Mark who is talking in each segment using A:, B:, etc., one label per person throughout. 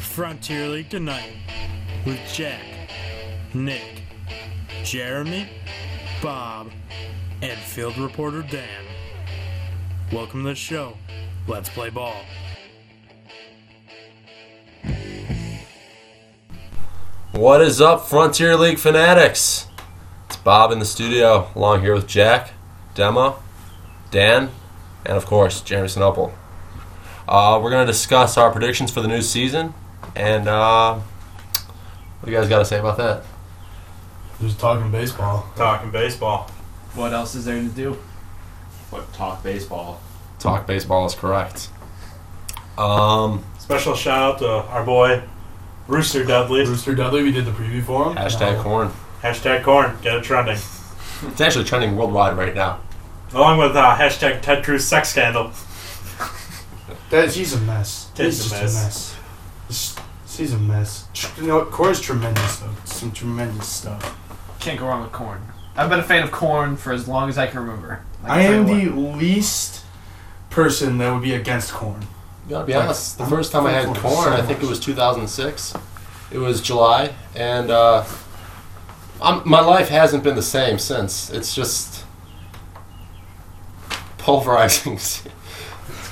A: Frontier League tonight with Jack, Nick, Jeremy, Bob, and field reporter Dan. Welcome to the show. Let's play ball.
B: What is up, Frontier League fanatics? It's Bob in the studio, along here with Jack, Demo, Dan, and of course, Jeremy Sinople. Uh, we're going to discuss our predictions for the new season, and uh, what do you guys got to say about that?
C: Just talking baseball.
A: Talking baseball.
D: What else is there to do?
E: What talk baseball?
B: Talk baseball is correct. Um,
A: Special shout out to our boy Rooster Dudley.
C: Rooster Dudley, we did the preview for him.
B: hashtag
C: Uh,
B: corn.
A: Hashtag corn. Get it trending.
B: It's actually trending worldwide right now.
A: Along with uh, hashtag Ted Cruz sex scandal.
C: That, she's a mess.
A: Ted's
C: He's
A: a
C: just
A: mess.
C: She's- She's a mess. You know what? Corey's tremendous, though. Some tremendous stuff.
D: Can't go wrong with corn. I've been a fan of corn for as long as I can remember. can
C: I am the least person that would be against corn.
B: gotta be
C: Like,
B: honest. The
C: I'm
B: first time I had corn,
C: so
B: I think it was 2006. It was July, and uh, I'm, my life hasn't been the same since. It's just pulverizing.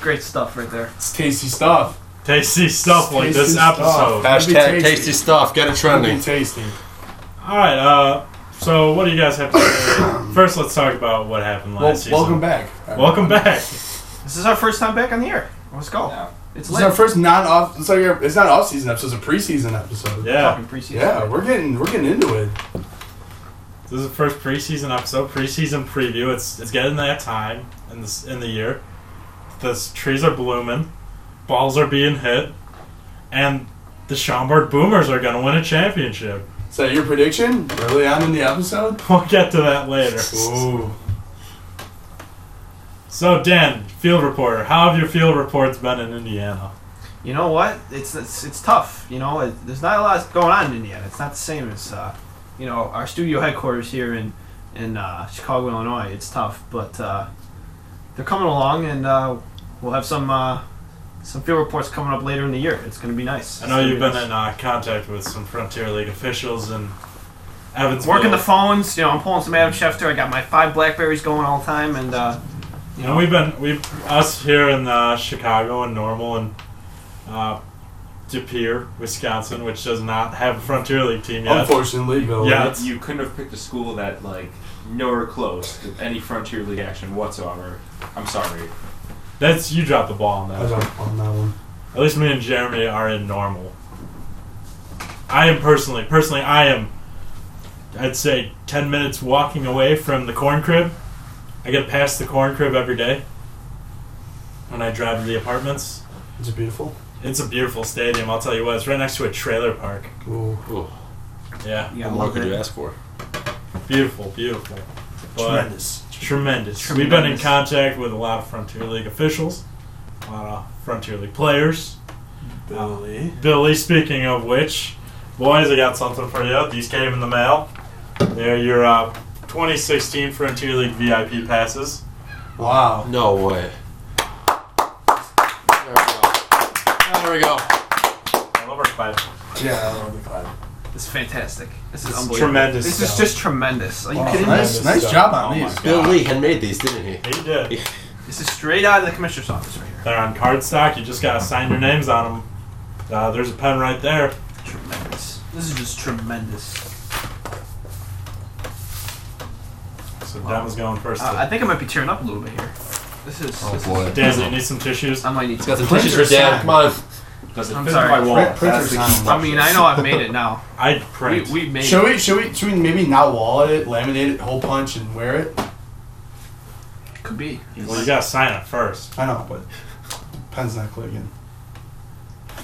D: what. It's great stuff right there.
C: It's tasty stuff.
A: Tasty stuff like this
C: Tasty stuff.
A: episode.
C: That'd
B: Hashtag
C: tasty.
B: tasty stuff. Get it trending.
C: be tasty.
A: All right. Uh, so what do you guys have to say? First, let's talk about what happened last
C: Well,
A: season.
C: welcome back.
A: Welcome back.
D: This is our first time back on the air. Let's go.
E: Yeah.
D: It's
C: This our
D: lit.
C: first non-off. It's like our, it's not off-season episode. It's a preseason episode.
A: Yeah.
D: Talking preseason.
C: Yeah, we're getting we're getting into it.
A: This is the first preseason episode, preseason preview. It's it's getting that time in this in the year. The trees are blooming, balls are being hit, and the Schaumburg Boomers are going to win a championship.
C: Is that your prediction early on in the episode?
A: We'll get to that later.
C: Ooh.
A: So Dan, field reporter, how have your field reports been in Indiana?
D: You know what? It's it's, it's tough. You know, it, there's not a lot going on in Indiana. It's not the same as uh, you know our studio headquarters here in in uh, Chicago, Illinois. It's tough, but uh, they're coming along, and uh, we'll have some uh, some field reports coming up later in the year. It's going to be nice.
A: I know you've been in uh, contact with some Frontier League officials in Evansville.
D: working the phones. You know, I'm pulling some Adam Schefter. I got my five Blackberries going all the time, and uh, you
A: And
D: know,
A: we've been we us here in uh, Chicago and Normal and uh, De Pere, Wisconsin, which does not have a Frontier League team yet.
C: Unfortunately, but
A: Yeah.
E: You couldn't have picked a school that like nowhere close to any Frontier League action whatsoever. I'm sorry.
A: That's you dropped the ball on
C: I
A: that.
C: got on that one.
A: At least me and Jeremy are in Normal. I am personally, personally, I am. I'd say ten minutes walking away from the corn crib. I get past the corn crib every day when I drive to the apartments.
C: Is it beautiful?
A: It's a beautiful stadium. I'll tell you what. It's right next to a trailer park.
C: Ooh.
B: Ooh,
A: Yeah.
D: you
B: what more
D: love
B: could
D: it.
B: you ask for?
A: Beautiful, beautiful. But
C: Tremendous.
A: Tremendous. We've been in contact with a lot of Frontier League officials, a lot of Frontier League players.
C: Billy.
A: Billy, speaking of which, boys, I got something for you. These came in the mail. They're your uh, 2016 Frontier League VIP passes.
C: Wow.
B: No way. There we go. There we go.
A: I love our five.
C: Yeah, I love the five.
D: This is fantastic. This is
A: It's
D: unbelievable.
A: tremendous
D: This is
A: stuff.
D: just tremendous. Are you
C: Wow,
D: kidding me?
C: nice, nice job on
A: Oh
C: these.
B: Bill Lee had made these, didn't he?
A: He did.
D: This is straight out of the commissioner's office right here.
A: They're on cardstock. You just gotta sign your names on them. Uh, there's a pen right there.
D: Tremendous. This is just tremendous.
A: So Dan was going first.
D: Uh, I think I might be tearing up a little bit here. This is.
B: Oh
D: this
B: boy.
D: Is,
A: Dan, do you need some tissues?
D: I might need
B: He's
D: to.
B: got some
C: Printer
B: tissues for Dan. Come on.
E: Does it
D: I'm
E: fit
D: sorry.
E: my wall?
C: Print-
E: That's
C: printer
E: the key
C: sign.
D: I mean, I know I've made it now.
A: I'd
D: We,
A: print.
D: we made
C: Should
D: it.
C: we, should we, should we maybe not wallet it, laminate it, hole punch, and wear it?
D: Could be.
A: well, you gotta sign it first.
C: I know, but pen's not clicking.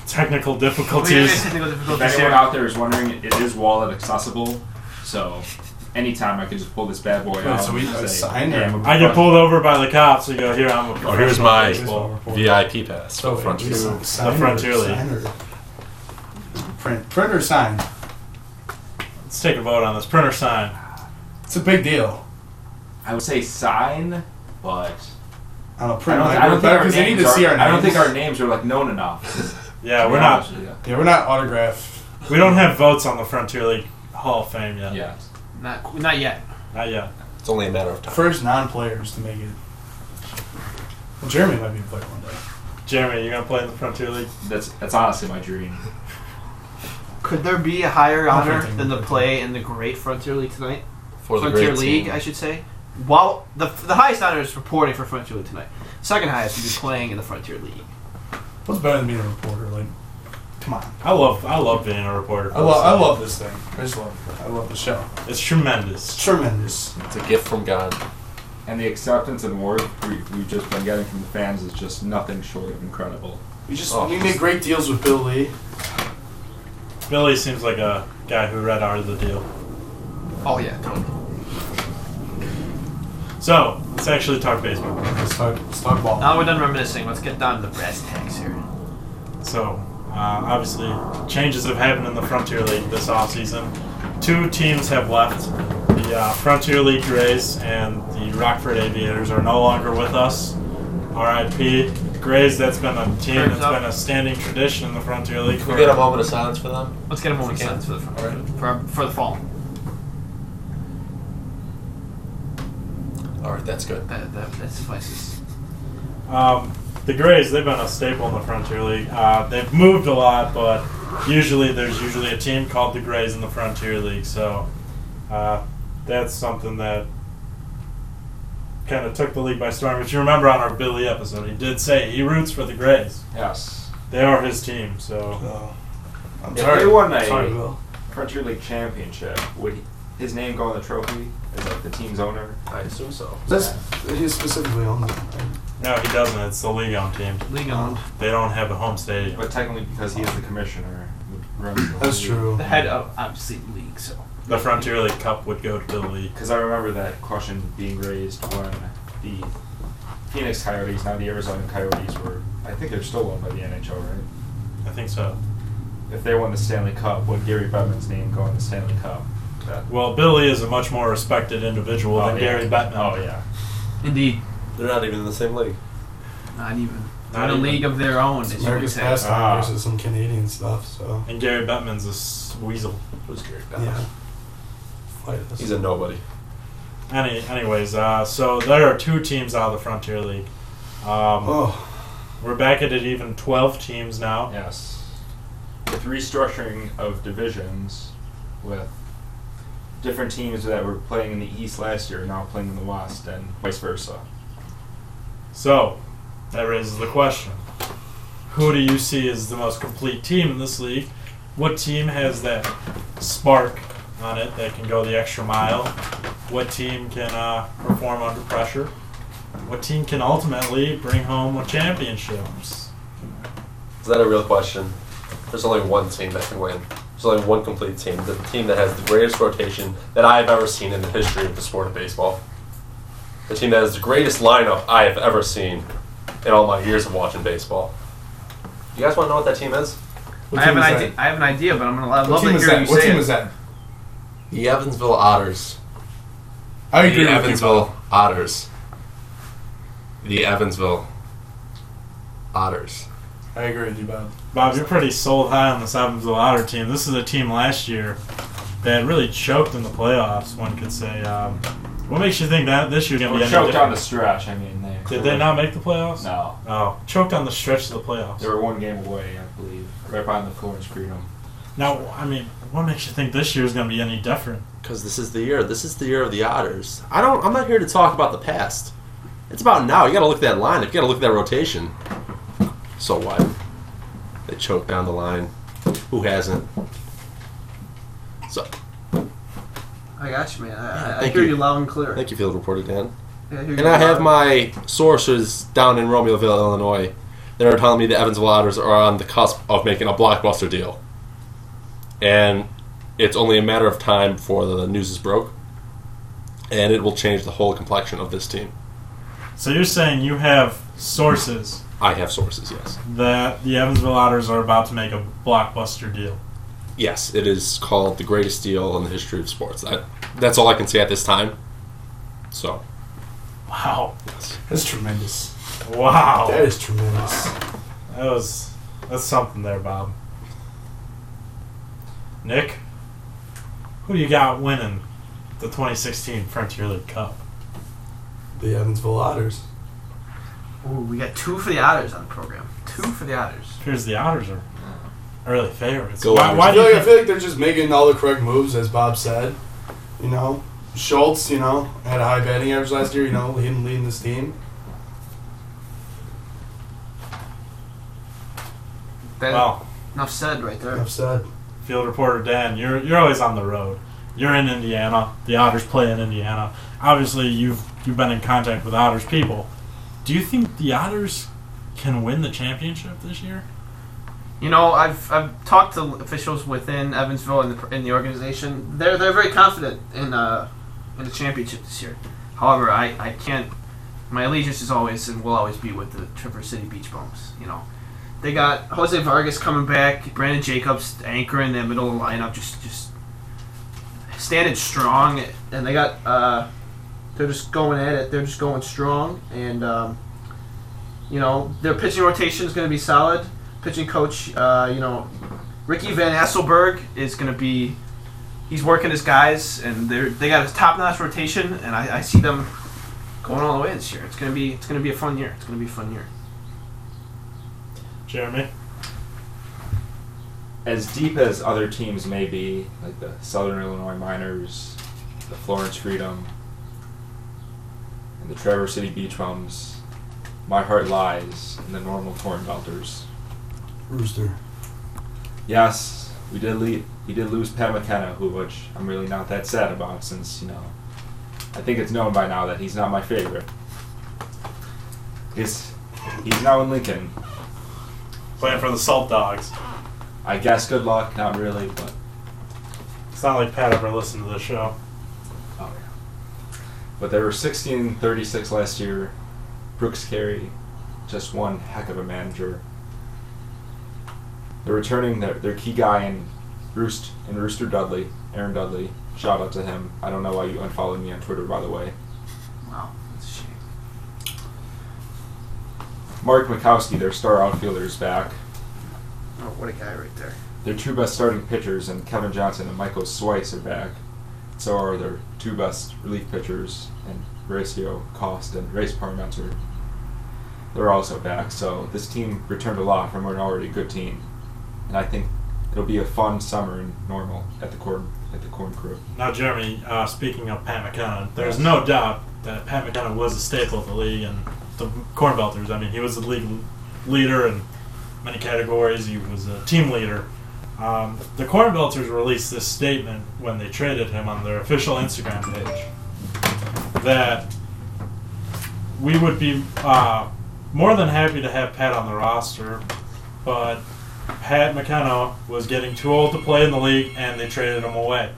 A: Technical
D: We have
A: difficulties.
D: technical
E: If
D: difficulties
E: anyone
D: here.
E: out there is wondering, it is wallet accessible, so anytime I can just pull this bad boy out.
C: so we-
E: and say,
C: sign or-
E: "Hey, I'm a
A: I get pulled over by the cops. You go here. I'm a professional
B: Oh, here's my
A: baseball.
B: VIP pass.
C: So
B: for Frontier.
C: wait,
B: League.
C: so sign
A: Frontier League.
C: sign or- Print, print or sign?
A: Let's take a vote on this. Printer sign?
C: It's a big deal.
E: I would say sign, but
C: I don't know,
E: I don't. I don't think our
C: because they need
E: names
C: to see
E: are.
C: our
E: I don't think our names are like known enough.
A: Yeah, we're not.
E: honest with you.
C: Yeah, we're not autograph.
A: We don't have votes on the Frontier League Hall of Fame yet.
E: Yeah.
D: Not not yet.
A: Not yet.
B: It's only a matter of time.
C: First non-players to make it. Well, Jeremy might be a player one day.
A: Jeremy, you gonna play in the Frontier League?
E: That's that's honestly my dream.
D: Could there be a higher
C: I don't
D: honor
C: think
D: than
C: we
D: the play in the Great Frontier League tonight?
B: For the
D: Frontier
B: great
D: League,
B: team.
D: I should say. While the the highest honor is reporting for Frontier League tonight. Second highest would be playing in the Frontier League.
C: What's better than being a reporter? Like, come on.
A: I love I love being a reporter. for
C: I love, I
A: this
C: love this thing. I just love. I love the show.
A: thing. It's tremendous.
C: It's tremendous.
B: It's a gift from God.
E: And the acceptance and worth we, we've just been getting from the fans is just nothing short of incredible.
C: We just
B: Oh.
C: we made great deals with Bill Lee.
A: Billy seems like a guy who read Art of the Deal.
D: Oh yeah, totally.
A: So let's actually talk baseball.
C: Let's talk, let's talk ball.
D: Now we're done reminiscing. Let's get down to the brass tacks here.
A: So uh, obviously changes have happened in the Frontier League this offseason. Two teams have left. The uh, Frontier League Grays and the Rockford Aviators are no longer with us. RIP. Grays, that's been a team
D: Turns
A: that's
D: out-
A: been a standing tradition in the Frontier League.
B: Can we get a moment of silence for them?
D: Let's get a moment of silence for the front,
B: Alright.
D: for, for the fall.
B: All right, that's good.
D: That, that, that suffices.
A: Um, the Grays, they've been a staple in the Frontier League. Uh, they've moved a lot, but usually there's usually a team called the Grays in the Frontier League. So uh, that's something that kind of took the league by storm. But you remember on our Billy episode, he did say he roots for the Grays.
E: Yes.
A: They are his team. So
C: So, I'm
E: If
C: sorry.
E: they won a-
C: sorry,
E: Frontier League championship, would he, his name go on the trophy as like the team's owner?
B: I assume so.
C: That's he specifically on that. Right?
A: no, he doesn't. It's the league owned team.
D: League owned.
A: They don't have a home stadium.
E: But technically, because he is the commissioner, runs the
C: That's true.
D: The head of obviously the league. So
A: The Frontier League Cup would go to Billy.
E: Because I remember that question being raised when the Phoenix Coyotes, now the Arizona Coyotes, were. I think they're still owned by the NHL, right?
A: I think so.
E: If they won the Stanley Cup, would Gary Bettman's name go in the Stanley Cup? That-
A: Well, Billy is a much more respected individual
E: Oh,
A: than
E: yeah.
A: Gary Bettman.
E: Oh yeah.
D: indeed,
B: They're not even in the same league.
D: not even.
A: Not
D: Not a
A: even.
D: league of their own.
C: It's
D: As you would
C: America's
D: say.
C: pastime
E: Ah.
C: versus some Canadian stuff. So
A: And Gary Bettman's a s- weasel.
B: Who's Gary Bettman?
C: yeah. Fight us.
B: He's a nobody.
A: Any, anyways, uh, so there are two teams out of the Frontier League. Um,
C: oh,
A: We're back at it even 12 teams now.
E: Yes. With restructuring of divisions, with different teams that were playing in the East last year now playing in the West, and vice versa.
A: So that raises the question: Who do you see as the most complete team in this league? What team has that spark on it that can go the extra mile? What team can uh, perform under pressure? What team can ultimately bring home a championship?
B: Is that a real question? There's only one team that can win. There's only one complete team. The team that has the greatest rotation that I've ever seen in the history of the sport of baseball. The team that has the greatest lineup I have ever seen in all my years of watching baseball. You guys want to know what that team is?
C: what
D: I have an idea.
C: that?
D: I have an idea, but I'm gonna. I
C: What
D: love
C: team
D: to
C: is
D: hear
C: that?
D: you
C: What
D: say
C: team
D: it.
C: is that?
B: The Evansville Otters.
C: I
B: The
C: agree with you,
B: Evansville
C: Bob.
B: Otters. The Evansville Otters.
C: I agree with you, Bob.
A: Bob, you're pretty sold high on this Evansville Otter team. This is a team last year that really choked in the playoffs. One could say. Um, what makes you think that this year's gonna
E: were
A: be any
E: choked down
A: different?
E: the stretch. I mean, they
A: Did they not make the playoffs?
E: No,
A: Oh, choked on the stretch of the playoffs.
E: they were one game away, I believe, right behind the Florence Freedom.
A: Now, I mean, what makes you think this year's going to be any different?
B: Because this is the year. This is the year of the Otters. I don't. I'm not here to talk about the past. It's about now. You got to look at that line. You got to look at that rotation. So what? They choked down the line. Who hasn't? So
D: I got you, man. I, I, I hear
B: you.
D: you. loud and clear.
B: thank you, field reporter Dan.
D: Yeah, I hear
B: And
D: you
B: I have my sources down in Romeoville, Illinois. that are telling me the Evansville Otters are on the cusp of making a blockbuster deal, and it's only a matter of time before the news is broke, and it will change the whole complexion of this team.
A: So you're saying you have sources
B: I have sources, yes.
A: that the Evansville Otters are about to make a blockbuster deal.
B: Yes, it is called the greatest deal in the history of sports. That, that's all I can say at this time. So,
A: Wow.
B: yes.
C: That's tremendous.
A: Wow.
C: That is tremendous.
A: That was that's something there, Bob. Nick, who do you got winning the 2016 Frontier League Cup?
C: The Evansville Otters.
D: Ooh, we got two for the Otters on the program. Two for the Otters.
A: Here's the Otters are early favorites.
B: Go
A: why,
B: Otters.
A: why
C: I
A: do
C: feel,
A: you
C: like, I feel like they're just making all the correct moves, as Bob said. You know, Schultz, you know, had a high batting average last year. You know, him leading this team.
D: That,
A: well,
D: enough said right there.
C: Enough said.
A: field reporter Dan, you're you're always on the road. You're in Indiana. The Otters play in Indiana. Obviously, you've you've been in contact with Otters people. Do you think the Otters can win the championship this year?
D: You know, I've, I've talked to officials within Evansville and the, in the organization. They're they're very confident in uh, in the championship this year. However, I, I can't. My allegiance is always and will always be with the Traverse City Beach Bums. You know, they got Jose Vargas coming back, Brandon Jacobs anchoring the middle of the lineup, just just standing strong, and they got uh, they're just going at it. They're just going strong, and um, you know their pitching rotation is going to be solid pitching coach, uh, you know, Ricky Van Asselberg is going to be. He's working his guys, and they are they got a top notch rotation, and I, I see them going all the way this year. It's gonna be it's gonna be a fun year. It's gonna be a fun year.
A: Jeremy,
E: as deep as other teams may be, like the Southern Illinois Miners, the Florence Freedom, and the Traverse City Beach Bums, my heart lies in the normal Corn Belters.
C: Rooster.
E: Yes, we did le- we did lose Pat McKenna, who which I'm really not that sad about, since you know, I think it's known by now that he's not my favorite. He's he's now in Lincoln.
A: playing for the Salt Dogs.
E: I guess good luck, not really, but
A: It's not like Pat ever listened to the show.
E: Oh yeah. But they were 16 36 last year. Brooks Carey, just one heck of a manager. They're returning their, their key guy in Roost and Rooster Dudley, Aaron Dudley. Shout out to him. I don't know why you unfollowed me on Twitter, by the way.
D: Wow, that's a shame.
E: Mark Mikowski, their star outfielder, is back.
D: Oh, what a guy right there.
E: Their two best starting pitchers, and Kevin Johnson and Michael Swice, are back. So are their two best relief pitchers, and Ratio Cost and Race Parmenter. They're also back. So this team returned a lot from an already good team, and I think it'll be a fun summer in normal at the corn at the Corn Crib.
A: Now, Jeremy, uh, speaking of Pat McKenna, there's no doubt that Pat McKenna was a staple of the league and the Corn Belters. I mean, he was the league leader in many categories. He was a team leader. Um, the Corn Belters released this statement when they traded him on their official Instagram page that we would be uh, more than happy to have Pat on the roster, but Pat McKenna was getting too old to play in the league, and they traded him away.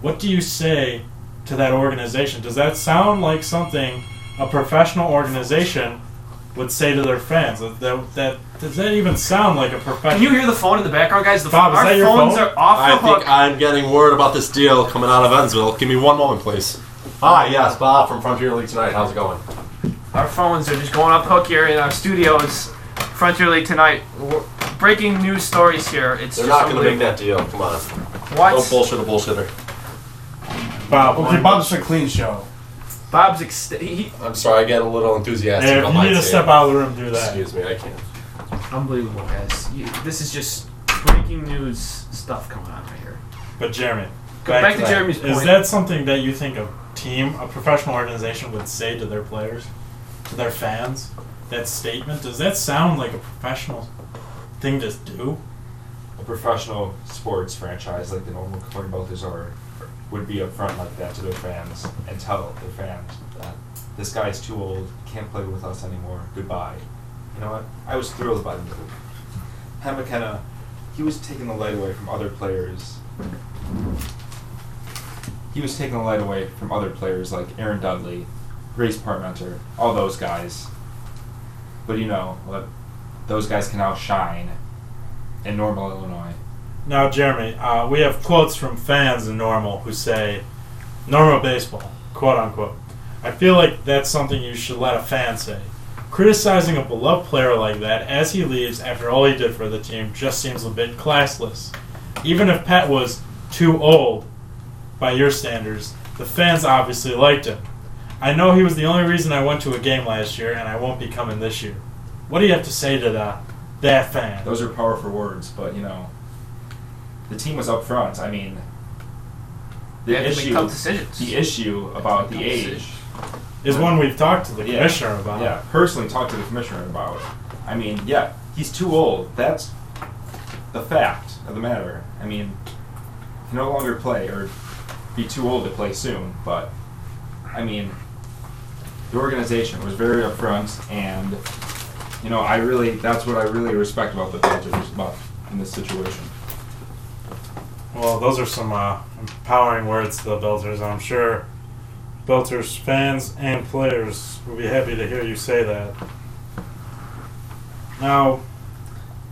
A: What do you say to that organization? Does that sound like something a professional organization would say to their fans? That, that, that does that even sound like a professional?
D: Can you hear the phone in the background, guys? The
A: Bob, is
D: our
A: that your
D: phones
A: phone?
D: are off
B: I
D: the hook.
B: think I'm getting word about this deal coming out of Evansville. Give me one moment, please. Hi, yes, Bob from Frontier League tonight. How's it going?
D: Our phones are just going up hook here in our studios. Frontier League tonight. We're- Breaking news stories here. It's
B: They're
D: just
B: not going to make that deal. Come on.
D: What?
B: Don't bullshit a bullshitter.
A: Bob,
C: Okay, Bob's a clean show.
D: Bob's ex- he,
B: I'm sorry, I get a little enthusiastic.
A: Hey, if
B: on
A: you
B: my
A: need to step out of the room, do that.
B: Excuse me, I can't.
D: unbelievable, guys. You, this is just breaking news stuff coming on right here.
A: But Jeremy,
D: Go back to
A: that.
D: Jeremy's
A: Is that something that you think a team, a professional organization, would say to their players, to their fans? That statement does that sound like a professional thing to do?
E: A professional sports franchise like the normal Corn Belters are would be upfront like that to their fans and tell their fans that this guy's too old, can't play with us anymore. Goodbye. You know what? I was thrilled by the move. Pat McKenna, he was taking the light away from other players. He was taking the light away from other players like Aaron Dudley, Grace Parmenter, all those guys. But you know what? Those guys can now shine in normal Illinois.
A: Now, Jeremy, uh, we have quotes from fans in Normal who say, "Normal baseball," quote unquote. I feel like that's something you should let a fan say. Criticizing a beloved player like that as he leaves after all he did for the team just seems a bit classless. Even if Pat was too old by your standards, the fans obviously liked him. I know he was the only reason I went to a game last year, and I won't be coming this year. What do you have to say to the, that fan?
E: Those are powerful words, but you know, the team was up front. I mean, the
D: have
E: issue,
D: tough decisions.
E: the issue about the age.
D: decisions.
A: Is one we've talked to the
E: Yeah.
A: commissioner about.
E: Yeah, personally talked to the commissioner about. I mean, yeah, he's too old. That's the fact of the matter. I mean, he can no longer play or be too old to play soon. But I mean, the organization was very upfront, and you know, I really that's what I really respect about the Badgers about in this situation.
A: Well, those are some uh, empowering words to the Belters. I'm sure Belters fans and players will be happy to hear you say that. Now,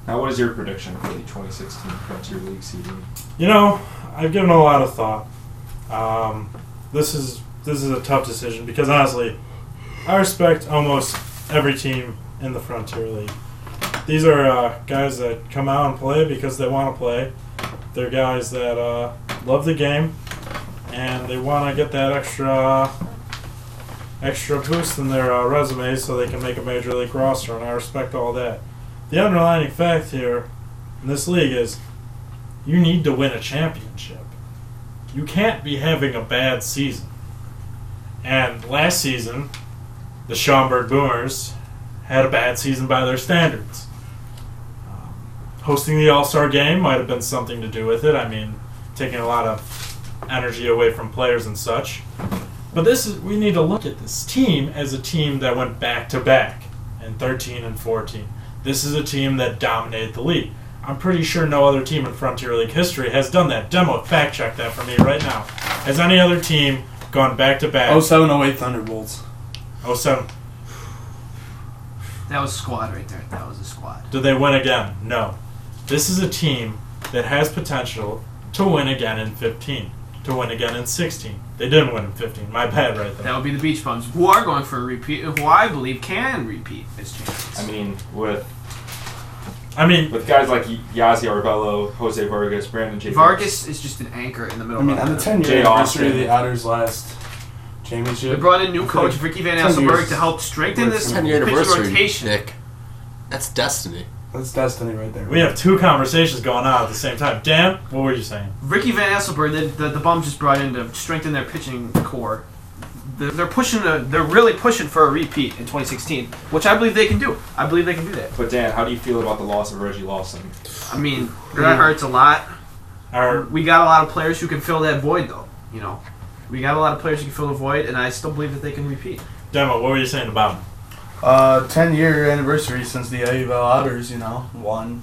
E: Now, what is your prediction for the 2016 Frontier League season?
A: you know, I've given a lot of thought. Um, this is this is a tough decision because honestly, I respect almost every team in the Frontier League. These are uh, guys that come out and play because they want to play. They're guys that uh, love the game and they want to get that extra extra boost in their uh, resumes so they can make a major league roster, and I respect all that. The underlying fact here in this league is you need to win a championship. You can't be having a bad season. And last season, the Schaumburg Boomers had a bad season by their standards. Um, hosting the All Star game might have been something to do with it. I mean, taking a lot of energy away from players and such. But this is we need to look at this team as a team that went back to back in 13 and 14. This is a team that dominated the league. I'm pretty sure no other team in Frontier League history has done that. Demo, fact check that for me right now. Has any other team gone back to back?
C: 0708 Thunderbolts.
A: 07.
D: That was a squad right there. That was a squad.
A: Do they win again? No. This is a team that has potential to win again in 15, to win again in 16. They didn't win in 15. My bad right there.
D: That would be the Beach Bums, who are going for a repeat, who I believe can repeat as champions.
E: I mean, with
A: I mean,
E: with guys like Yazzie Arbello, Jose Vargas, Brandon J.
D: Vargas is just an anchor in the middle.
C: I mean,
D: of
C: on the 10
E: Jay
C: year anniversary of
E: Austin.
C: the Otters' last championship.
D: They brought in new
C: I
D: coach
C: like
D: Ricky Van
C: 10
D: Asselberg
C: years
D: to help strengthen
C: works
D: this
C: for
B: 10
C: me.
B: year
D: pitching
B: anniversary,
D: rotation.
B: Nick. That's destiny.
C: That's destiny right there.
A: we have two conversations going on at the same time. Dan, what were you saying?
D: Ricky Van Asselberg, the, the, the Bums just brought in to strengthen their pitching core. They're, they're pushing. A, they're really pushing for a repeat in 2016, which I believe they can do. I believe they can do that.
E: But Dan, how do you feel about the loss of Reggie Lawson?
D: I mean, that hurts a lot.
A: Our,
D: We got a lot of players who can fill that void, though. You know, we got a lot of players who can fill the void, and I still believe that they can repeat.
A: Demo, what were you saying about him?
C: Uh, 10 year anniversary since the AUVL Otters, you know, won.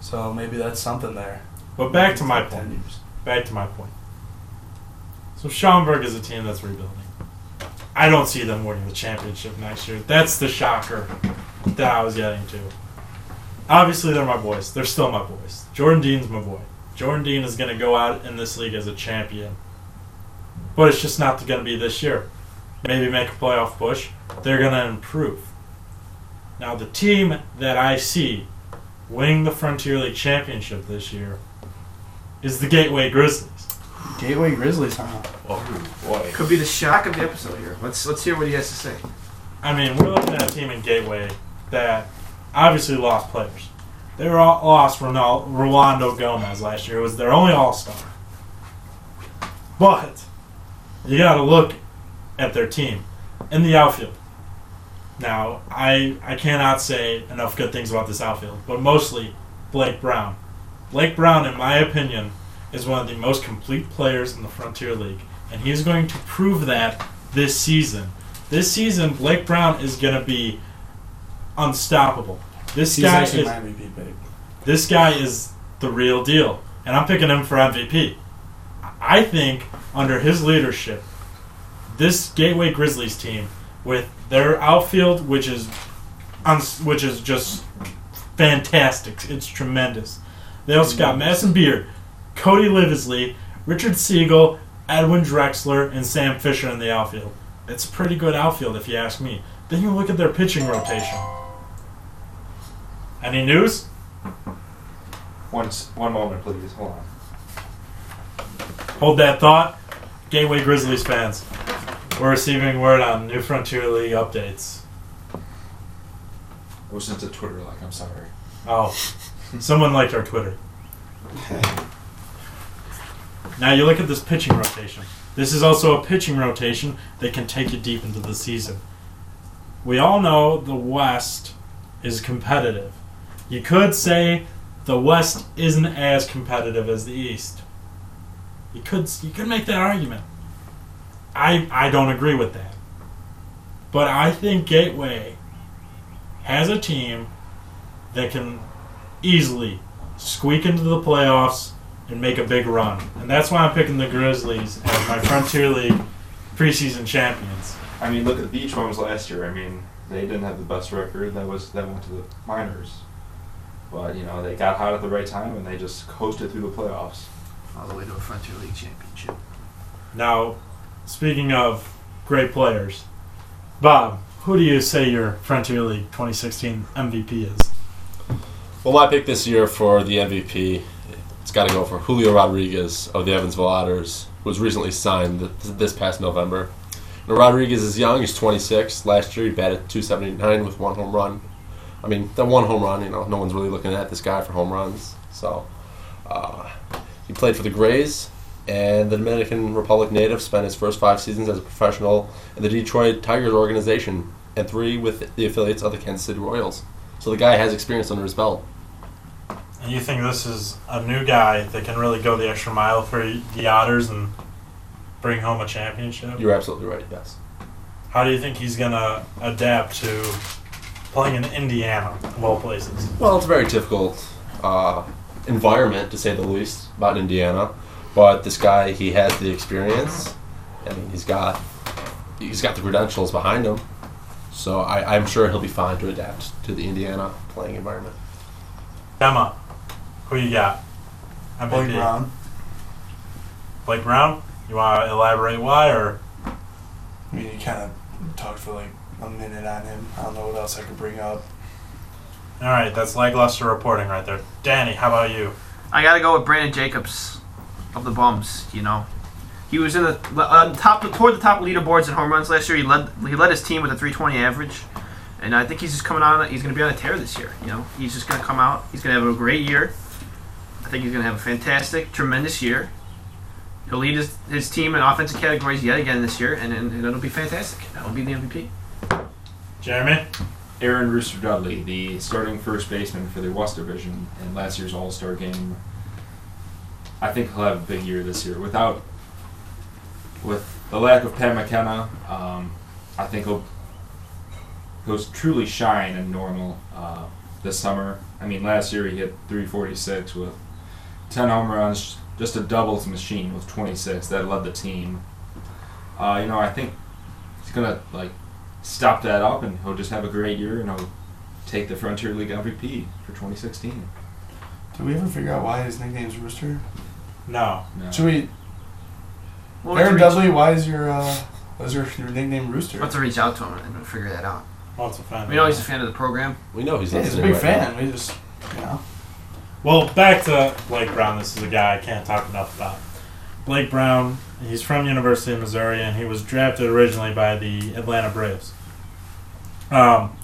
C: So maybe that's something there.
A: But back to my
C: 10
A: point.
C: years.
A: Back to my point. So Schaumburg is a team that's rebuilding. I don't see them winning the championship next year. That's the shocker that I was getting to. Obviously, they're my boys. They're still my boys. Jordan Dean's my boy. Jordan Dean is going to go out in this league as a champion. But it's just not going to be this year. Maybe make a playoff push. They're going to improve. Now, the team that I see winning the Frontier League championship this year is the Gateway Grizzlies.
C: Gateway Grizzlies, huh?
E: Oh boy.
D: Could be the shock of the episode here. Let's let's hear what he has to say.
A: I mean, we're looking at a team in Gateway that obviously lost players. They were all, lost Ronaldo, Rolando Gomez last year. It was their only All Star. But you got to look at their team in the outfield. Now, I I cannot say enough good things about this outfield, but mostly Blake Brown. Blake Brown, in my opinion, is one of the most complete players in the Frontier League, and he's going to prove that this season. This season, Blake Brown is going to be unstoppable. This
C: He's
A: guy is
C: my MVP pick.
A: this guy is the real deal, and I'm picking him for MVP. I think under his leadership, this Gateway Grizzlies team, with their outfield, which is, which is just fantastic, it's tremendous. They also got mm-hmm. Madison Beard, Cody Livesley, Richard Siegel, Edwin Drexler, and Sam Fisher in the outfield. It's a pretty good outfield, if you ask me. then you look at their pitching rotation. Any news?
E: One, one moment, please. Hold on.
A: Hold that thought. Gateway Grizzlies fans, we're receiving word on New Frontier League updates.
E: I was sent to Twitter like, I'm sorry.
A: Oh, someone liked our Twitter. Now you look at this pitching rotation. This is also a pitching rotation that can take you deep into the season. We all know the West is competitive. You could say the West isn't as competitive as the East. You could you could make that argument. I I don't agree with that. But I think Gateway has a team that can easily squeak into the playoffs and make a big run. And that's why I'm picking the Grizzlies as my Frontier League preseason champions.
E: I mean, look at the Beach Bums last year. I mean, they didn't have the best record. That was that went to the minors. But you know, they got hot at the right time and they just coasted through the playoffs.
D: All the way to a Frontier League championship.
A: Now, speaking of great players, Bob, who do you say your Frontier League 2016 MVP is?
B: Well, my pick this year for the MVP, it's got to go for Julio Rodriguez of the Evansville Otters, who was recently signed this past November. Now, Rodriguez is young; he's 26. Last year, he batted 279 with one home run. I mean, that one home run, you know, no one's really looking at this guy for home runs. So, uh, he played for the Grays, and the Dominican Republic native spent his first five seasons as a professional in the Detroit Tigers organization, and three with the affiliates of the Kansas City Royals. So the guy has experience under his belt.
A: And you think this is a new guy that can really go the extra mile for the Otters and bring home a championship?
B: You're absolutely right. Yes.
A: How do you think he's going to adapt to playing in Indiana, of all places?
B: Well, it's very difficult uh, environment to say the least about Indiana, but this guy he has the experience. I mean, he's got he's got the credentials behind him, so I, I'm sure he'll be fine to adapt to the Indiana playing environment.
A: Emma, who you got? MVP.
C: Blake Brown.
A: Blake Brown? You want to elaborate why, or
C: I mean, you kind of talked for like a minute on him. I don't know what else I could bring up.
A: All right? That's lackluster reporting right there. Danny, how about you?
D: I got to go with Brandon Jacobs of the Bums. You know, he was in the uh, top toward the top leaderboards in home runs last year. He led he led his team with a 320 average, and I think he's just coming on. He's going to be on a tear this year. You know, he's just going to come out. He's going to have a great year. I think he's going to have a fantastic, tremendous year. He'll lead his, his team in offensive categories yet again this year, and, and, and it'll be fantastic. That'll be the MVP.
A: Jeremy?
E: Aaron Rooster Dudley, the starting first baseman for the West Division in last year's All Star game. I think he'll have a big year this year. Without, with the lack of Pat McKenna, um, I think he'll he'll truly shine in normal uh, this summer. I mean, last year he hit 346 with 10 home runs, just a doubles machine with 26 that led the team. Uh, you know, I think he's gonna like stop that up, and he'll just have a great year, and he'll take the Frontier League MVP for 2016.
C: Did we ever figure out why his nickname's Rooster?
A: No.
E: No.
C: Should we?
D: We'll
C: Aaron
D: have
C: Dudley, why is your uh, why is your, your nickname Rooster?
D: we'll have to reach out to him and figure that out.
A: Well, it's a fan.
D: We know he's a fan of the program.
B: We know he's
C: Yeah, he's a big
B: right now.
C: fan. We just, you know.
A: Well, back to Blake Brown. This is a guy I can't talk enough about. Blake Brown, he's from University of Missouri, and he was drafted originally by the Atlanta Braves. Um,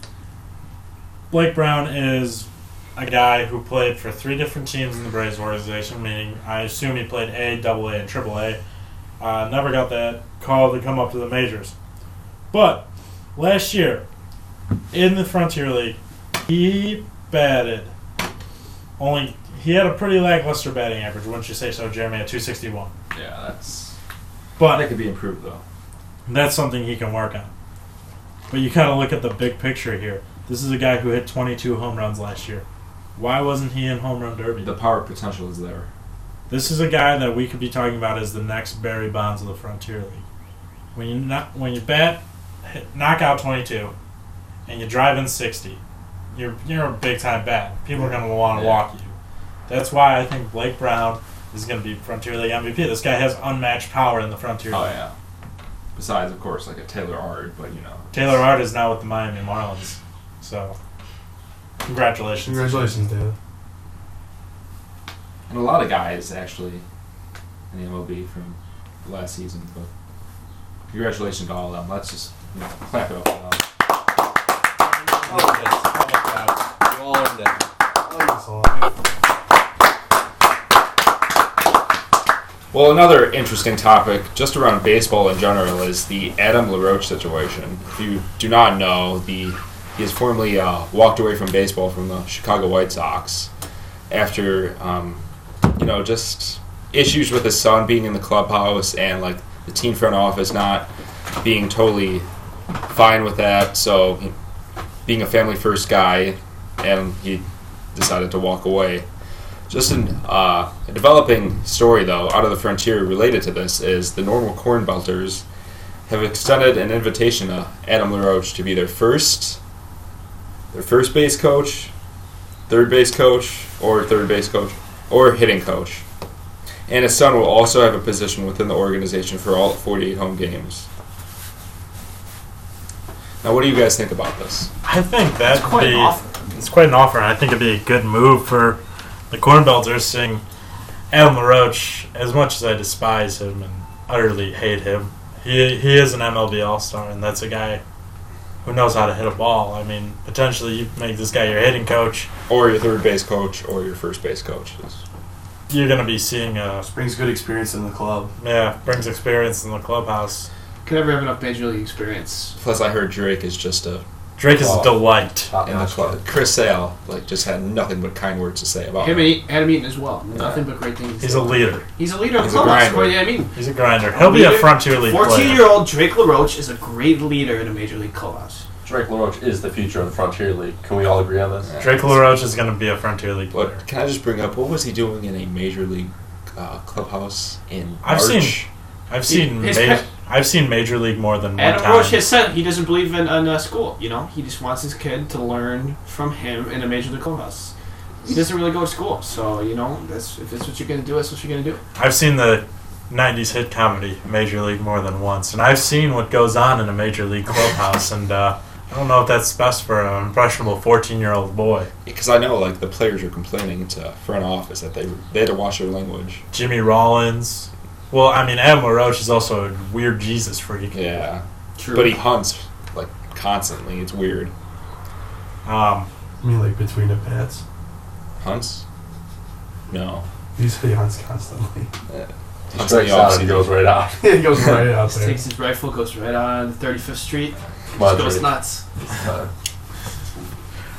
A: Blake Brown is a guy who played for three different teams in the Braves organization, meaning I assume he played A, Double A, and Triple A. Uh, never got that call to come up to the majors. But last year, in the Frontier League, he batted only he had a pretty lackluster batting average, wouldn't you say so, Jeremy? At two sixty one,
E: Yeah, that's
A: but
E: that could be improved though.
A: that's something he can work on. But you gotta look at the big picture here. This is a guy who hit twenty two home runs last year. Why wasn't he in home run derby?
E: The power potential is there.
A: This is a guy that we could be talking about as the next Barry Bonds of the Frontier League. When you not, when you bat, hit, knock out twenty two, and you drive in sixty, you're you're a big time bat. People are gonna want to
E: Yeah.
A: walk you. That's why I think Blake Brown is going to be Frontier League MVP. This guy has unmatched power in the Frontier
E: Oh
A: League.
E: yeah. Besides, of course, like a Taylor Ard, but you know.
A: Taylor Ard is now with the Miami Marlins, so congratulations.
C: Congratulations, David.
E: And a lot of guys actually in the MLB from last season, but congratulations to all of them. Let's just you know, clap it up. for them.
B: Oh, you all earned it.
C: I like this a lot.
E: Well, another interesting topic just around baseball in general is the Adam LaRoche situation. If you do not know, the he has formerly uh, walked away from baseball from the Chicago White Sox after, um, you know, just issues with his son being in the clubhouse and like the team front office not being totally fine with that. So, being a family first guy, and he decided to walk away. Just an, uh, a developing story, though, out of the frontier related to this is the normal corn belters have extended an invitation to Adam LaRoche to be their first, their first base coach, third base coach, or third base coach, or hitting coach. And his son will also have a position within the organization for all 48 home games. Now, what do you guys think about this?
A: I think that
D: It's quite
A: be,
D: an offer.
A: It's quite an offer, and I think it'd be a good move for the Corn Belters. Seeing Adam LaRoche, as much as I despise him and utterly hate him, he he is an MLB All Star, and that's a guy who knows how to hit a ball. I mean, potentially you make this guy your hitting coach.
E: Or your third base coach, or your first base coach?
A: You're going to be seeing a
C: Brings good experience in the club.
A: yeah brings experience in the clubhouse.
D: Can never have enough major league experience.
E: Plus, I heard Drake is just a
A: Drake is a delight.
B: Top
E: in the club. Chris Sale like just had nothing but kind words to say about
D: Him
E: him.
D: and E- Adam Eaton as well. Nothing but great things.
A: He's a leader.
D: He's a leader of
E: He's
D: the
E: a
D: clubhouse.
E: grinder.
D: What do you mean?
A: He's a grinder. He'll be a
D: leader.
A: frontier league player.
D: Fourteen-year-old Drake LaRoche is a great leader in a major league clubhouse.
B: Drake LaRoche is the future of the Frontier League. Can we all agree on this?
A: Drake LaRoche is going to be a frontier league player.
E: But can I just bring up what was he doing in a major league uh, clubhouse in
A: I've
E: March?
A: seen- I've seen
D: His
A: ma-
D: pe-
A: I've seen major league more than one
D: Adam
A: time.
D: Roach has said he doesn't believe in, in uh, school. You know, he just wants his kid to learn from him in a major league clubhouse. He doesn't really go to school, so you know that's if that's what you're gonna do. That's what you're gonna do.
A: I've seen the '90s hit comedy Major League more than once, and I've seen what goes on in a major league clubhouse, and uh, I don't know if that's best for an impressionable 14-year-old boy.
E: Because I know like the players are complaining to front office that they they had to watch their language.
A: Jimmy Rollins. Well, I mean, Adam LaRoche is also a weird Jesus freak.
E: Yeah,
D: True.
E: but he hunts like constantly. It's weird.
A: Um,
C: I mean, like between the bats.
E: Hunts? No.
C: He said he hunts constantly.
E: Hunts in
B: Strikes
E: the
B: out and
E: off-season.
B: goes right out.
C: he goes right out
D: Just
C: there.
D: takes his rifle, goes right on 35th Street,
B: Come
D: just goes nuts.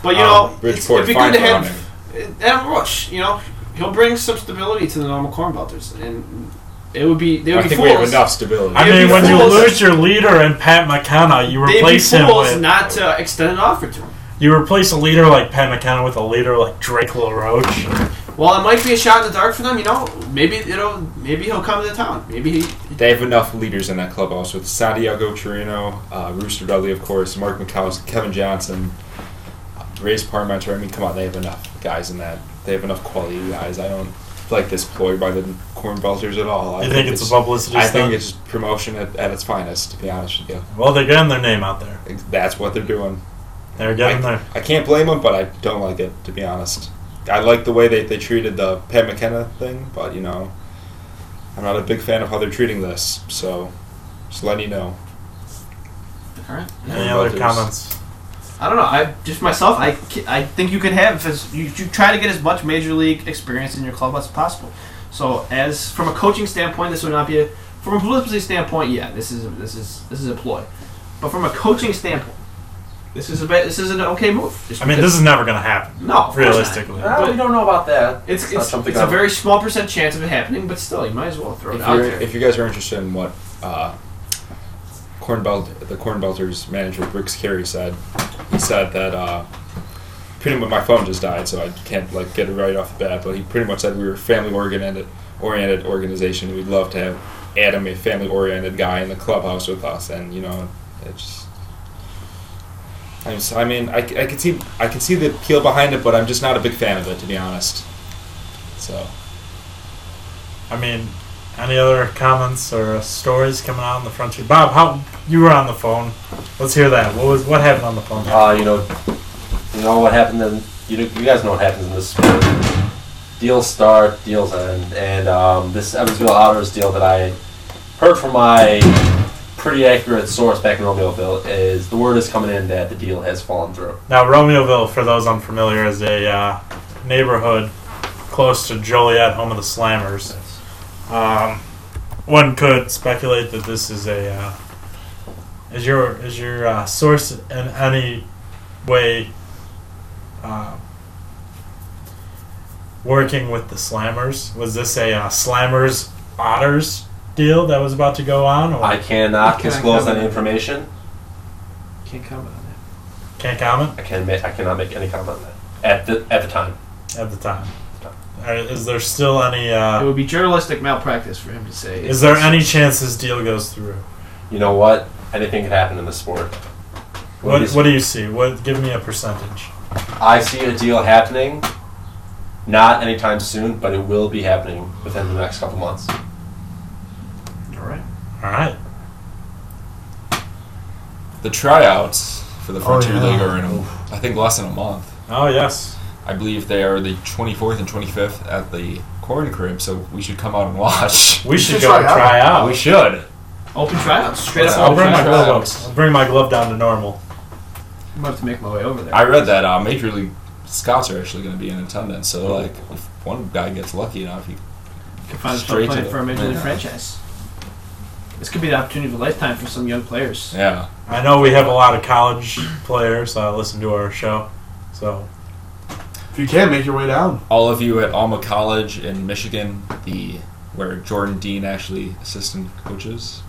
D: But you
A: Um,
D: know, it's,
E: Bridgeport
D: it'd be good to have Adam Roach. You know, he'll bring some stability to the normal corn belters, and it would be they would
E: I
D: be
E: think
D: fools.
E: we have enough stability.
A: I
D: It'd
A: mean,
D: be
A: when you
D: fools-
A: lose your leader and Pat McKenna, you
D: They'd be
A: replace him
D: fools
A: with
D: not to extend an offer to him.
A: you replace a leader like Pat McKenna with a leader like Drake LaRoche.
D: Well, it might be a shot in the dark for them. You know, maybe it'll maybe he'll come to the town. Maybe he,
E: They have enough leaders in that clubhouse with Santiago Chirino, uh, Rooster Dudley, of course, Mark McCows, Kevin Johnson, uh, Ray's Parmenter. I mean, come on, they have enough guys in that. They have enough quality guys. I don't like this ploy by the Corn Belters at all. I
A: You think it's a publicity
E: I
A: stunt?
E: think it's promotion at, at its finest, to be honest with you.
A: Well, they're getting their name out there.
E: That's what they're doing.
A: They're getting their.
E: I can't blame them, but I don't like it, to be honest. I like the way they, they treated the Pat McKenna thing, but, you know, I'm not a big fan of how they're treating this, so just letting you know.
D: all right.
A: Any
E: Yeah,
A: other
E: voters.
A: comments?
D: I don't know. I just myself. I, I think you could have as you, you try to get as much major league experience in your club as possible. So as from a coaching standpoint, this would not be a from a publicity standpoint. Yeah, this is a, this is this is a ploy. But from a coaching standpoint, this is a ba- this is an okay move.
A: I mean, this is never going to happen.
D: no of not.
A: realistically.
B: well, we don't know about that.
D: It's
B: not
D: it's,
B: something
D: it's a
B: I'm-
D: very small percent chance of it happening, but still, you might as well throw it out there.
E: if you guys are interested in what uh, Corn Belt, the Corn Belters manager Brooks Carey said, he said that uh, pretty much my phone just died, so I can't like get it right off the bat. But he pretty much said we were a family oriented oriented organization. We'd love to have Adam, a family oriented guy, in the clubhouse with us, and you know, it's. I'm, s- I mean, I, I can see I can see the appeal behind it, but I'm just not a big fan of it, to be honest. So
A: I mean, Any other comments or stories coming out in the frontier? Bob, how you were on the phone? Let's hear that. What was what happened on the phone?
B: Uh, you know, you know what happened Then you know, you guys know what happens in this sport. Deals start, deals end, and um, this Evansville Otters deal that I heard from my pretty accurate source back in Romeoville is the word is coming in that the deal has fallen through.
A: Now, Romeoville, for those unfamiliar, is a uh, neighborhood close to Joliet, home of the Slammers. Um, one could speculate that this is a uh, is your is your uh, source in any way uh, working with the Slammers? Was this a uh, Slammers Otters deal that was about to go on? Or
B: I cannot
D: Can
B: disclose
D: comment?
B: any information.
D: Can't comment on that.
A: can't comment
B: I can make, I cannot make any comment on that at the at the time.
A: at the time. Uh, Is there still any? Uh,
D: It would be journalistic malpractice for him to say.
A: Is there any chance this deal goes through?
B: You know what? Anything could happen in the sport.
A: What,
B: is-
A: what do you see? What give me a percentage?
B: I see a deal happening, not anytime soon, but it will be happening within the next couple months.
D: All right.
A: All right.
F: The tryouts for the oh, Frontier
C: yeah.
F: League are in, I think, less than a month.
A: Oh yes.
F: I believe they are the 24th and 25th at the Corn Crib, so we should come out and watch.
A: We should
C: should
A: go
C: try out.
A: try out.
F: We should.
D: Open tryouts. Straight up.
A: I'll
D: Open
A: bring my
F: try
A: glove
F: tryouts.
A: up. I'll bring my glove down to normal.
D: I'm about to make my way over there.
F: I read that uh, Major League Scouts are actually going to be in attendance, so like if one guy gets lucky enough, he
D: can find
F: straight
D: himself playing
F: to
D: for a major league
F: yeah.
D: franchise. This could be the opportunity of a lifetime for some young players.
F: yeah.
A: I know we have a lot of college players uh, listen to our show, so
C: If you can, make your way down.
F: All of you at Alma College in Michigan, the where Jordan Dean actually assistant coaches.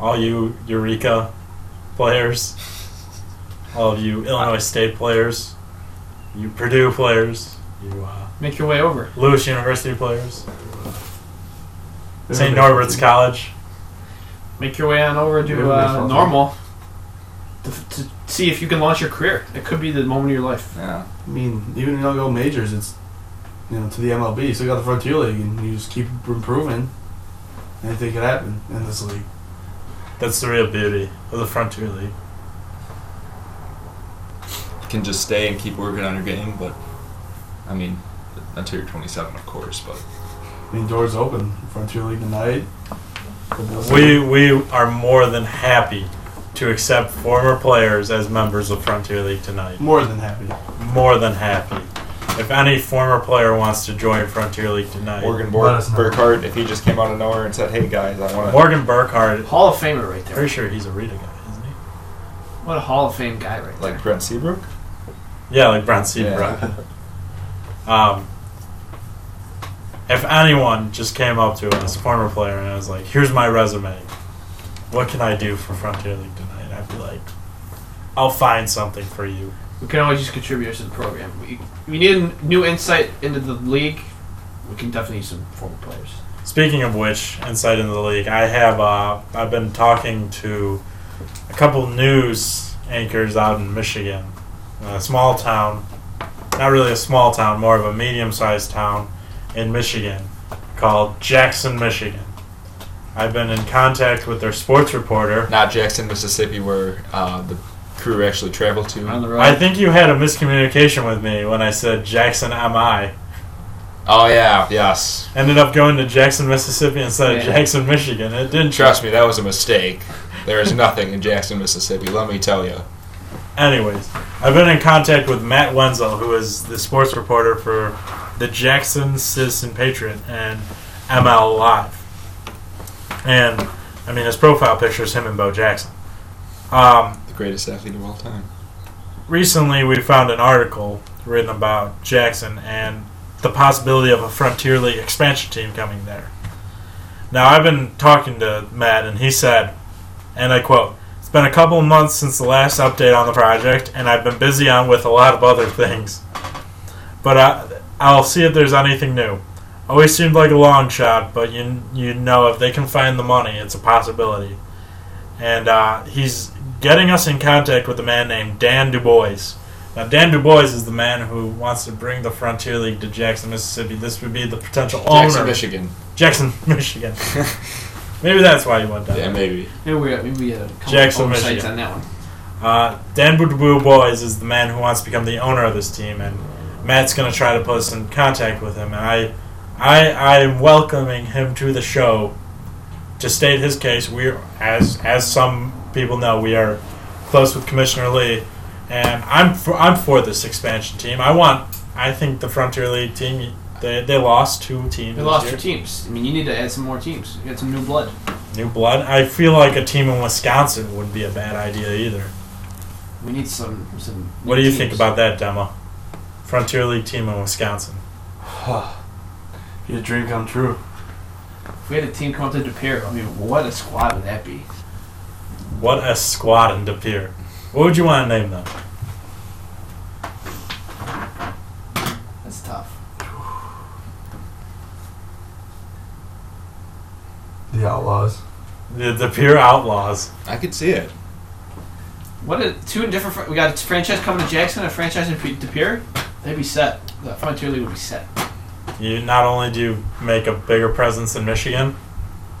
A: All you Eureka players, all of you Illinois State players, you Purdue players, you uh,
D: Make your way over.
A: Lewis University players, St. Norbert's College.
D: Make your way on over to uh, normal to, to see if you can launch your career. It could be the moment of your life.
F: Yeah.
C: I mean, even if you don't go majors, it's you know to the MLB. You still got the Frontier League, and you just keep improving. Anything could happen in this league.
A: That's the real beauty of the Frontier League.
F: You can just stay and keep working on your game, but I mean, until you're 27, of course. But
C: I mean, doors open. Frontier League tonight.
A: We we are more than happy to accept former players as members of Frontier League tonight.
C: more than happy.
A: More than happy. If any former player wants to join Frontier League tonight,
E: Morgan
C: Let us know.
E: Burkhart, if he just came out of nowhere and said, "Hey guys, I want to,"
A: Morgan Burkhart,
D: Hall of Famer right there.
A: pretty sure he's a Rita guy, isn't he?
D: What a Hall of Fame guy right there.
E: like Brent Seabrook.
A: Yeah, like Brent Seabrook. Um, if anyone just came up to us, former player, and I was like, "Here's my resume. What can I do for Frontier League tonight?" I'd be like, "I'll find something for you."
D: We can always use contributors to the program. We, we need a new insight into the league. We can definitely use some former players.
A: Speaking of which, insight into the league, I have uh, I've been talking to a couple news anchors out in Michigan, a small town, not really a small town, more of a medium-sized town in Michigan called Jackson, Michigan. I've been in contact with their sports reporter.
F: not Jackson, Mississippi, where uh, the crew actually traveled to.
D: On the road.
A: I think you had a miscommunication with me when I said Jackson, MI.
F: Oh yeah, yes.
A: Ended up going to Jackson, Mississippi instead of
D: Yeah.
A: Jackson, Michigan. It didn't
F: Trust me, that was a mistake. There is nothing in Jackson, Mississippi. Let me tell you.
A: Anyways, I've been in contact with Matt Wenzel, who is the sports reporter for the Jackson Citizen Patriot and ML Live. And I mean, his profile picture is him and Bo Jackson. Um,
F: The greatest athlete of all time.
A: recently, we found an article written about Jackson and the possibility of a Frontier League expansion team coming there. Now, I've been talking to Matt, and he said, and I quote, It's been a couple of months since the last update on the project, and I've been busy on with a lot of other things. But I, I'll see if there's anything new. Always seemed like a long shot, but you you know if they can find the money, it's a possibility. And uh, he's getting us in contact with a man named Dan Du Bois. Now, Dan Du Bois is the man who wants to bring the Frontier League to Jackson, Mississippi. This would be the potential
F: Jackson,
A: owner.
F: Michigan.
A: Jackson, Michigan. maybe that's why you went down.
F: Yeah, maybe.
D: Maybe we maybe we had a couple
A: Jackson,
D: oversights
A: Michigan.
D: on that one.
A: Uh, Dan Du Bois is the man who wants to become the owner of this team, and Matt's going to try to put us in contact with him. And I, I, I am welcoming him to the show to state his case. We're as as some people know, we are close with Commissioner Lee, and I'm for, I'm for this expansion team. I want. I think the Frontier League team. They, they lost two teams.
D: We
A: this
D: lost
A: year.
D: two teams. I mean, you need to add some more teams. Get some new blood.
A: New blood. I feel like a team in Wisconsin wouldn't be a bad idea either.
D: We need some some.
A: What do you
D: teams.
A: think about that demo? Frontier League team in Wisconsin.
C: Your dream come true.
D: If we had a team come up to De Pere, I mean, what a squad would that be?
A: What a squad in De Pere. What would you want to name them?
D: That's tough.
C: The Outlaws.
A: The De Pere Outlaws.
F: I could see it.
D: What a two different. fr- We got a franchise coming to Jackson, a franchise in P- De Pere. They'd be set. The Frontier League would be set.
A: You not only do you make a bigger presence in Michigan,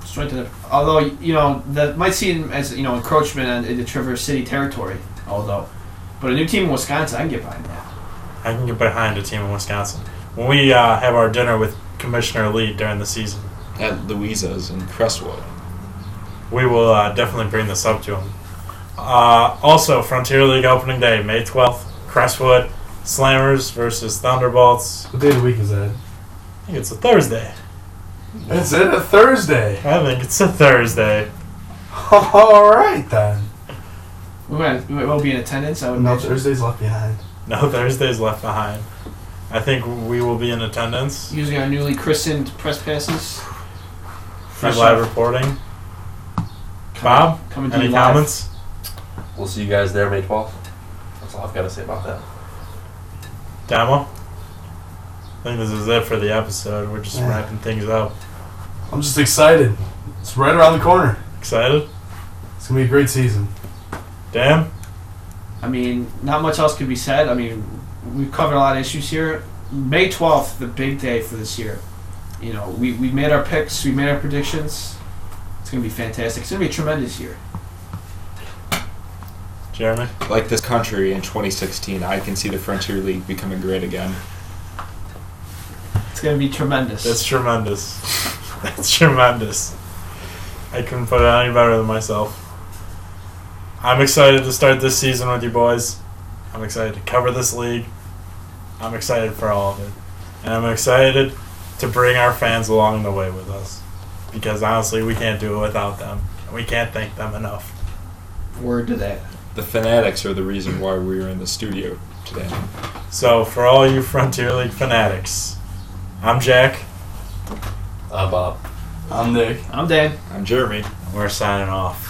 D: Straight to the. Although you know that might seem as you know encroachment on, into Traverse City territory. Although, but a new team in Wisconsin, I can get behind that.
A: I can get behind a team in Wisconsin. When we uh, have our dinner with Commissioner Lee during the season,
F: At Louisa's in Crestwood.
A: we will uh, definitely bring this up to him. Uh, also, Frontier League opening day, May 12th, Crestwood, Slammers versus Thunderbolts.
C: What day of the week is that?
A: I think it's a Thursday.
C: Is it a Thursday?
A: I think it's a Thursday.
C: All right then.
D: We might we will be in attendance. I would
C: No
D: imagine.
C: Thursdays left behind.
A: No Thursdays left behind. I think we will be in attendance.
D: Using our newly christened press passes.
A: Free
D: Fresh
A: live
D: off-
A: reporting. Bob,
D: coming to
A: any
D: you live.
A: comments?
B: We'll see you guys there May 12th. That's all I've got to say about that.
A: Demo? I think this is it for the episode. We're just
C: Yeah.
A: wrapping things up.
C: I'm just excited. It's right around the corner.
A: Excited?
C: It's gonna be a great season.
A: Damn.
D: I mean, not much else could be said. I mean, we've covered a lot of issues here. May 12th, the big day for this year. You know, we, we made our picks, we made our predictions. It's going to be fantastic. It's going to be a tremendous year.
A: Jeremy?
F: Like this country in 2016, I can see the Frontier League becoming great again.
D: It's going to be tremendous.
A: That's tremendous. That's tremendous. I couldn't put it any better than myself. I'm excited to start this season with you boys. I'm excited to cover this league. I'm excited for all of it. And I'm excited to bring our fans along the way with us. Because honestly, we can't do it without them. And we can't thank them enough.
D: Word to that.
F: The Fanatics are the reason why we are in the studio today.
A: So, for all you Frontier League fanatics, I'm Jack.
B: Uh, Bob.
C: I'm Nick.
D: I'm Dan.
F: I'm Jeremy.
A: and We're signing off.